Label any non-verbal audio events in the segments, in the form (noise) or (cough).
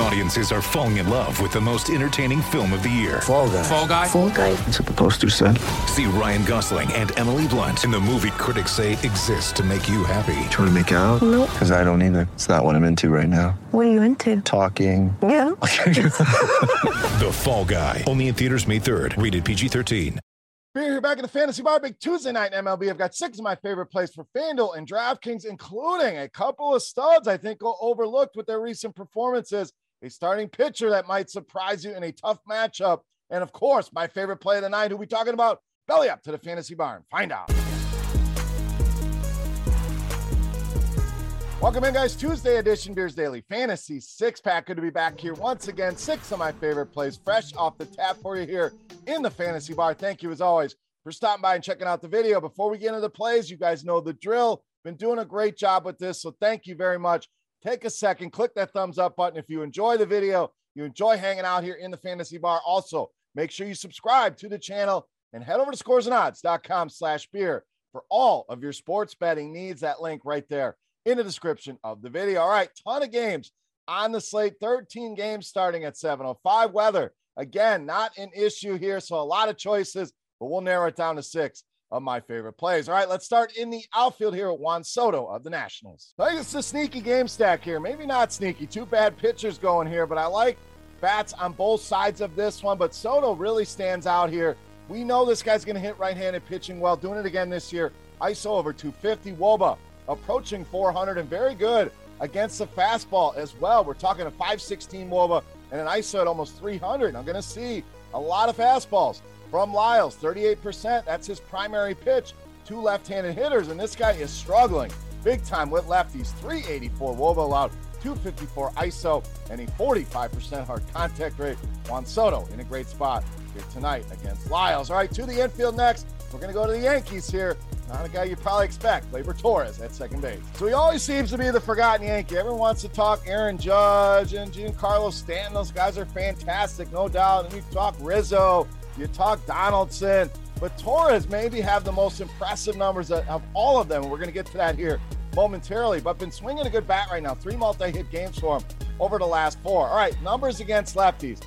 Audiences are falling in love with the most entertaining film of the year. Fall guy. Fall guy. Fall guy. That's what the poster said. See Ryan Gosling and Emily Blunt in the movie critics say exists to make you happy. Trying to make it out? Nope. Because I don't either. It's not what I'm into right now. What are you into? Talking. Yeah. (laughs) The Fall Guy. Only in theaters May 3rd. Rated PG-13. Beer here back in the Fantasy Bar. Big Tuesday night in MLB. I've got six of my favorite plays for FanDuel and DraftKings, including a couple of studs I think go overlooked with their recent performances. A starting pitcher that might surprise you in a tough matchup. And of course, my favorite play of the night. Who we talking about? Belly up to the Fantasy Bar. Find out. Welcome in, guys. Tuesday edition Beers Daily Fantasy six pack. Good to be back here once again. Six of my favorite plays fresh off the tap for you here in the Fantasy Bar. Thank you, as always, for stopping by and checking out the video. Before we get into the plays, you guys know the drill. Been doing a great job with this. So thank you very much. Take a second, click that thumbs up button if you enjoy the video, you enjoy hanging out here in the Fantasy Bar. Also, make sure you subscribe to the channel and head over to scoresandodds.com slash beer for all of your sports betting needs. That link right there in the description of the video. All right, ton of games on the slate, 13 games starting at 7.05. Weather, again, not an issue here, so a lot of choices, but we'll narrow it down to six of my favorite plays. All right, let's start in the outfield here with Juan Soto of the Nationals. I think it's a sneaky game stack here. Maybe not sneaky. Two bad pitchers going here, but I like bats on both sides of this one. But Soto really stands out here. We know this guy's going to hit right-handed pitching well. Doing it again this year. ISO over 250. Woba approaching 400 and very good against the fastball as well. We're talking a 516 Woba and an ISO at almost 300. I'm going to see a lot of fastballs from Lyles, 38%. That's his primary pitch. Two left-handed hitters, and this guy is struggling big time with lefties. 384 Woba allowed, 254 ISO, and a 45% hard contact rate. Juan Soto in a great spot here tonight against Lyles. All right, to the infield next. We're going to go to the Yankees here. Not a guy you probably expect, Gleyber Torres at second base. So he always seems to be the forgotten Yankee. Everyone wants to talk Aaron Judge and Giancarlo Stanton. Those guys are fantastic, no doubt. And you talk Rizzo, you talk Donaldson, but Torres maybe have the most impressive numbers of all of them. We're going to get to that here momentarily, but been swinging a good bat right now. Three multi-hit games for him over the last four. All right, numbers against lefties.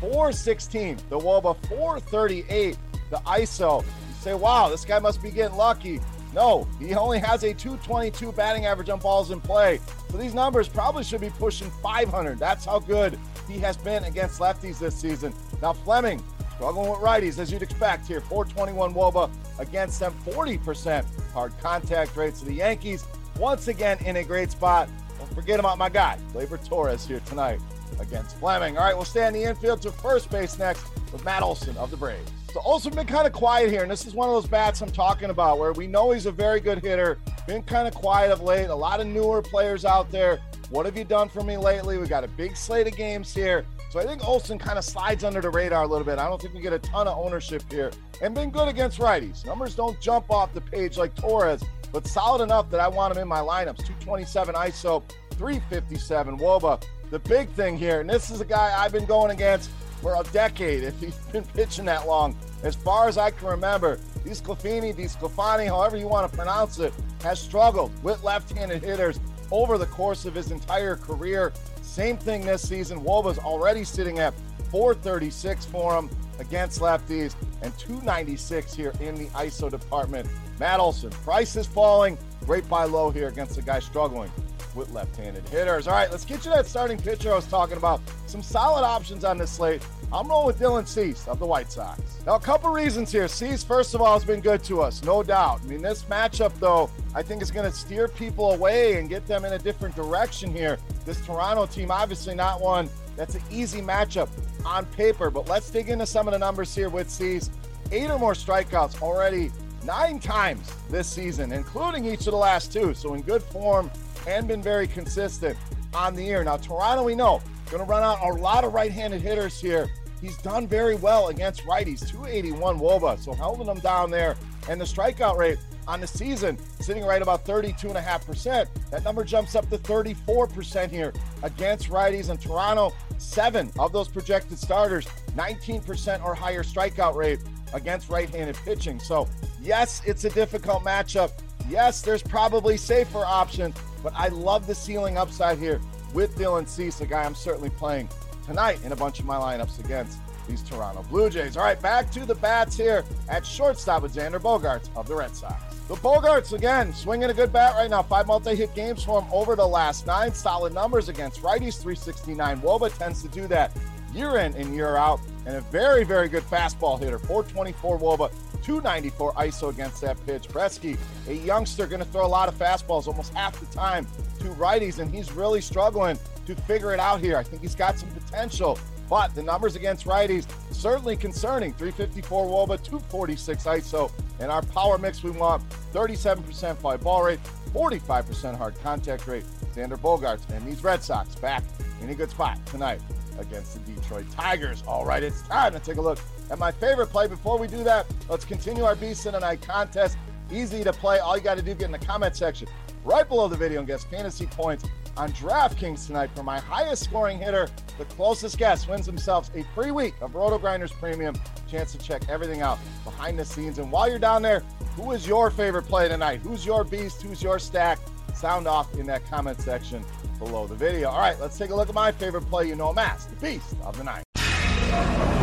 416, the Woba 438, the ISO. You say, wow, this guy must be getting lucky. No, he only has a 222 batting average on balls in play. So these numbers probably should be pushing 500. That's how good he has been against lefties this season. Now, Fleming struggling with righties, as you'd expect here. 421 Woba against them, 40% hard contact rates. So the Yankees, once again, in a great spot. Don't forget about my guy, Gleyber Torres, here tonight against Fleming. All right, we'll stay in the infield to first base next with Matt Olson of the Braves. So Olson been kind of quiet here, and this is one of those bats I'm talking about where we know he's a very good hitter. Been kind of quiet of late. A lot of newer players out there. What have you done for me lately? We got a big slate of games here. So I think Olson kind of slides under the radar a little bit. I don't think we get a ton of ownership here. And been good against righties. Numbers don't jump off the page like Torres, but solid enough that I want him in my lineups. 227 ISO, 357 Woba. The big thing here, and this is a guy I've been going against for a decade, (laughs) if he's been pitching that long. As far as I can remember, DeSclafani, DeSclafani, however you want to pronounce it, has struggled with left-handed hitters over the course of his entire career. Same thing this season. Woba's already sitting at 436 for him against lefties and 296 here in the ISO department. Matt Olson, price is falling. Great buy low here against a guy struggling with left-handed hitters. All right, let's get you that starting pitcher I was talking about. Some solid options on this slate. I'm rolling with Dylan Cease of the White Sox. Now, a couple reasons here. Cease, first of all, has been good to us, no doubt. I mean, this matchup, though, I think is going to steer people away and get them in a different direction here. This Toronto team, obviously not one that's an easy matchup on paper, but let's dig into some of the numbers here with Cease. Eight or more strikeouts already nine times this season, including each of the last two. So in good form and been very consistent on the year. Now, Toronto, we know, going to run out a lot of right handed hitters here. He's done very well against righties, 281 Woba. So holding him down there. And the strikeout rate on the season sitting right about 32.5%. That number jumps up to 34% here against righties. in Toronto, seven of those projected starters, 19% or higher strikeout rate against right handed pitching. So, yes, it's a difficult matchup. Yes, there's probably safer options, but I love the ceiling upside here with Dylan Cease, a guy I'm certainly playing tonight in a bunch of my lineups against these Toronto Blue Jays. All right, back to the bats here at shortstop with Xander Bogaerts of the Red Sox. The Bogaerts again, swinging a good bat right now. Five multi hit games for him over the last nine. Solid numbers against righties, 369. Woba tends to do that year in and year out. And a very, very good fastball hitter, 424 Woba, 294 ISO against that pitch. Brieske, a youngster, going to throw a lot of fastballs almost half the time to righties, and he's really struggling to figure it out here. I think he's got some potential, but the numbers against righties certainly concerning. 354 Woba, 246 ISO, and our power mix we want 37% fly ball rate, 45% hard contact rate. Xander Bogaerts and these Red Sox back in a good spot tonight against the Detroit Tigers. All right, it's time to take a look at my favorite play. Before we do that, let's continue our Beast in a Night contest. Easy to play. All you got to do get in the comment section right below the video and guess fantasy points on DraftKings tonight for my highest scoring hitter. The closest guess wins themselves a free week of RotoGrinders Premium. Chance to check everything out behind the scenes. And while you're down there, who is your favorite play tonight? Who's your beast? Who's your stack? Sound off in that comment section below the video. All right, let's take a look at my favorite play. You know as the beast of the night.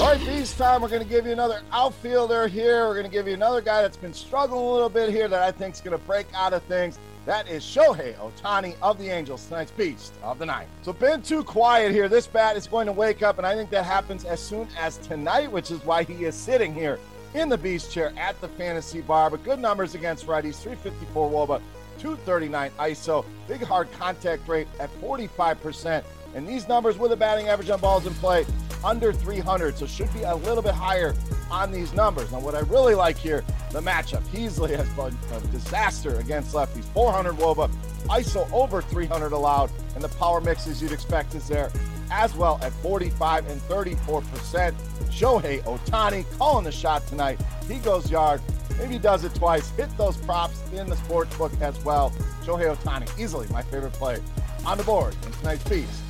All right, Beast time. We're going to give you another outfielder here. We're going to give you another guy that's been struggling a little bit here that I think is going to break out of things. That is Shohei Ohtani of the Angels, tonight's Beast of the Night. So, been too quiet here. This bat is going to wake up, and I think that happens as soon as tonight, which is why he is sitting here in the Beast chair at the Fantasy Bar. But good numbers against righties 354 Woba, 239 ISO, big hard contact rate at 45%. And these numbers with a batting average on balls in play under 300, so should be a little bit higher on these numbers. Now, what I really like here, the matchup. Heasley has been a disaster against lefties. 400 Woba, ISO over 300 allowed, and the power mix, mixes you'd expect is there as well at 45 and 34%. Shohei Ohtani calling the shot tonight. He goes yard. Maybe he does it twice. Hit those props in the sports book as well. Shohei Ohtani, easily my favorite play on the board in tonight's Beast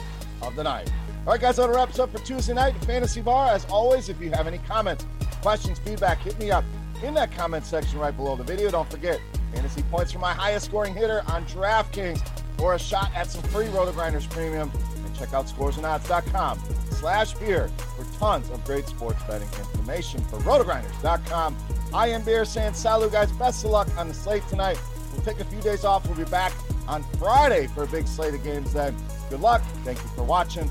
of the Night. All right, guys, that wraps up for Tuesday night Fantasy Bar. As always, if you have any comments, questions, feedback, hit me up in that comment section right below the video. Don't forget, fantasy points for my highest scoring hitter on DraftKings or a shot at some free RotoGrinders Premium. And check out scoresandodds.com slash beer for tons of great sports betting information for rotogrinders.com. I am Beer saying salut, guys. Best of luck on the slate tonight. We'll take a few days off. We'll be back on Friday for a big slate of games then. Good luck. Thank you for watching.